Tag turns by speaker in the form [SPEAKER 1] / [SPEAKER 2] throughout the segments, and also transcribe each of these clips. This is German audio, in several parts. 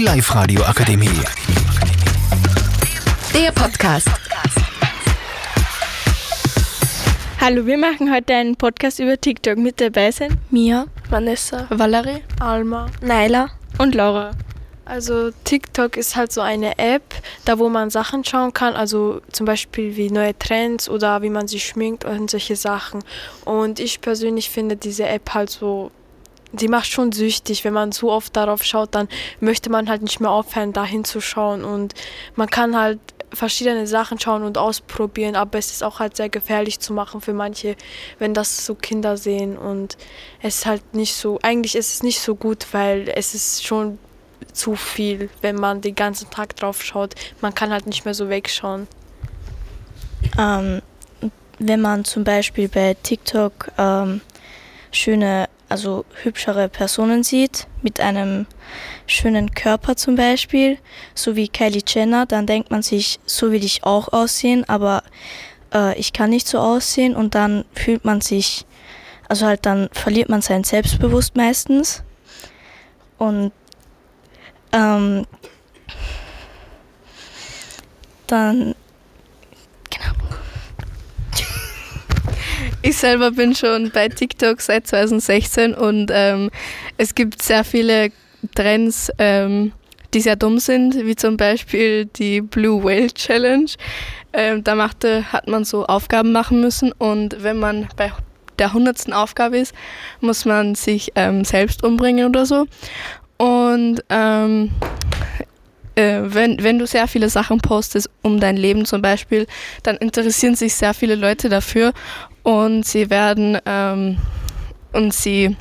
[SPEAKER 1] Die Live-Radio Akademie.
[SPEAKER 2] Der Podcast.
[SPEAKER 3] Hallo, wir machen heute einen Podcast über TikTok. Mit dabei sind
[SPEAKER 4] Mia, Vanessa,
[SPEAKER 3] Valerie
[SPEAKER 4] Alma.
[SPEAKER 5] Naila.
[SPEAKER 3] und Laura.
[SPEAKER 4] Also TikTok ist halt so eine App, da wo man Sachen schauen kann, also zum Beispiel wie neue Trends oder wie man sich schminkt und solche Sachen. Und ich persönlich finde diese App halt so, die macht schon süchtig. Wenn man zu oft darauf schaut, dann möchte man halt nicht mehr aufhören, da hinzuschauen. Und man kann halt verschiedene Sachen schauen und ausprobieren, aber es ist auch halt sehr gefährlich zu machen für manche, wenn das so Kinder sehen. Und es ist halt nicht so, eigentlich ist es nicht so gut, weil es ist schon zu viel, wenn man den ganzen Tag drauf schaut. Man kann halt nicht mehr so wegschauen.
[SPEAKER 5] Ähm, wenn man zum Beispiel bei TikTok ähm, schöne, also hübschere Personen sieht, mit einem schönen Körper zum Beispiel, so wie Kylie Jenner, dann denkt man sich, so will ich auch aussehen, aber äh, ich kann nicht so aussehen und dann fühlt man sich, also halt dann verliert man sein Selbstbewusst meistens. Und ähm, dann
[SPEAKER 6] Ich selber bin schon bei TikTok seit 2016 und ähm, es gibt sehr viele Trends, ähm, die sehr dumm sind, wie zum Beispiel die Blue Whale Challenge. Ähm, da machte, hat man so Aufgaben machen müssen und wenn man bei der hundertsten Aufgabe ist, muss man sich ähm, selbst umbringen oder so. Und ähm, äh, wenn, wenn du sehr viele Sachen postest um dein Leben zum Beispiel, dann interessieren sich sehr viele Leute dafür und sie werden ähm, und sie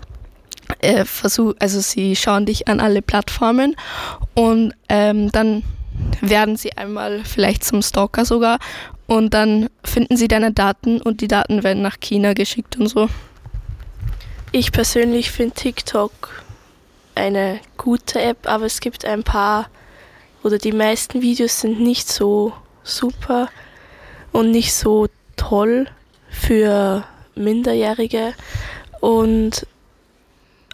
[SPEAKER 6] äh, versuch, also sie schauen dich an alle Plattformen und ähm, dann werden sie einmal vielleicht zum Stalker sogar und dann finden sie deine Daten und die Daten werden nach China geschickt und so.
[SPEAKER 4] Ich persönlich finde TikTok eine gute App, aber es gibt ein paar oder die meisten Videos sind nicht so super und nicht so toll für Minderjährige und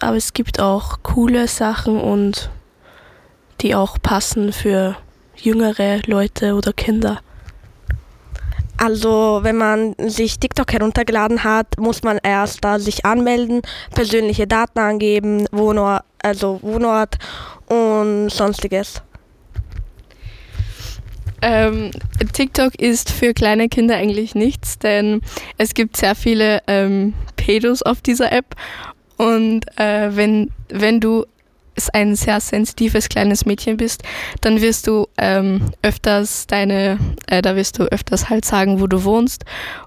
[SPEAKER 4] aber es gibt auch coole Sachen und die auch passen für jüngere Leute oder Kinder.
[SPEAKER 5] Also, wenn man sich TikTok heruntergeladen hat, muss man erst da sich anmelden, persönliche Daten angeben, Wohnort, also Wohnort und sonstiges.
[SPEAKER 6] Ähm, TikTok ist für kleine Kinder eigentlich nichts, denn es gibt sehr viele ähm, Pedos auf dieser App und äh, wenn, wenn du ein sehr sensitives kleines Mädchen bist, dann wirst du ähm, öfters deine, äh, da wirst du öfters halt sagen, wo du wohnst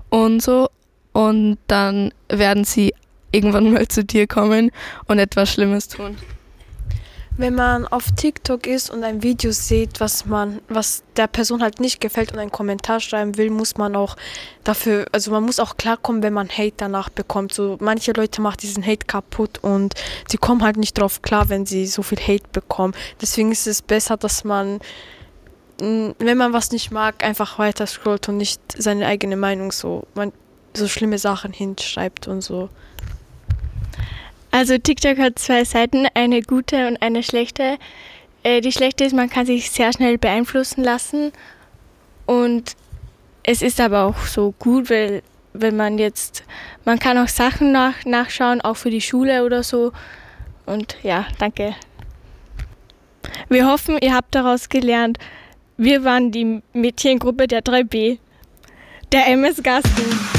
[SPEAKER 6] und so und dann werden sie irgendwann mal zu dir kommen und etwas Schlimmes tun.
[SPEAKER 4] Wenn man auf TikTok ist und ein Video sieht, was man, was der Person halt nicht gefällt und einen Kommentar schreiben will, muss man auch dafür, also man muss auch klarkommen, wenn man Hate danach bekommt. So manche Leute machen diesen Hate kaputt und sie kommen halt nicht drauf klar, wenn sie so viel Hate bekommen. Deswegen ist es besser, dass man, mh, wenn man was nicht mag, einfach weiter scrollt und nicht seine eigene Meinung so, man, so schlimme Sachen hinschreibt und so.
[SPEAKER 3] Also TikTok hat zwei Seiten, eine gute und eine schlechte. Äh, die schlechte ist, man kann sich sehr schnell beeinflussen lassen und es ist aber auch so gut, weil wenn man jetzt, man kann auch Sachen nach, nachschauen, auch für die Schule oder so. Und ja, danke. Wir hoffen, ihr habt daraus gelernt. Wir waren die Mädchengruppe der 3B, der MS Gasten.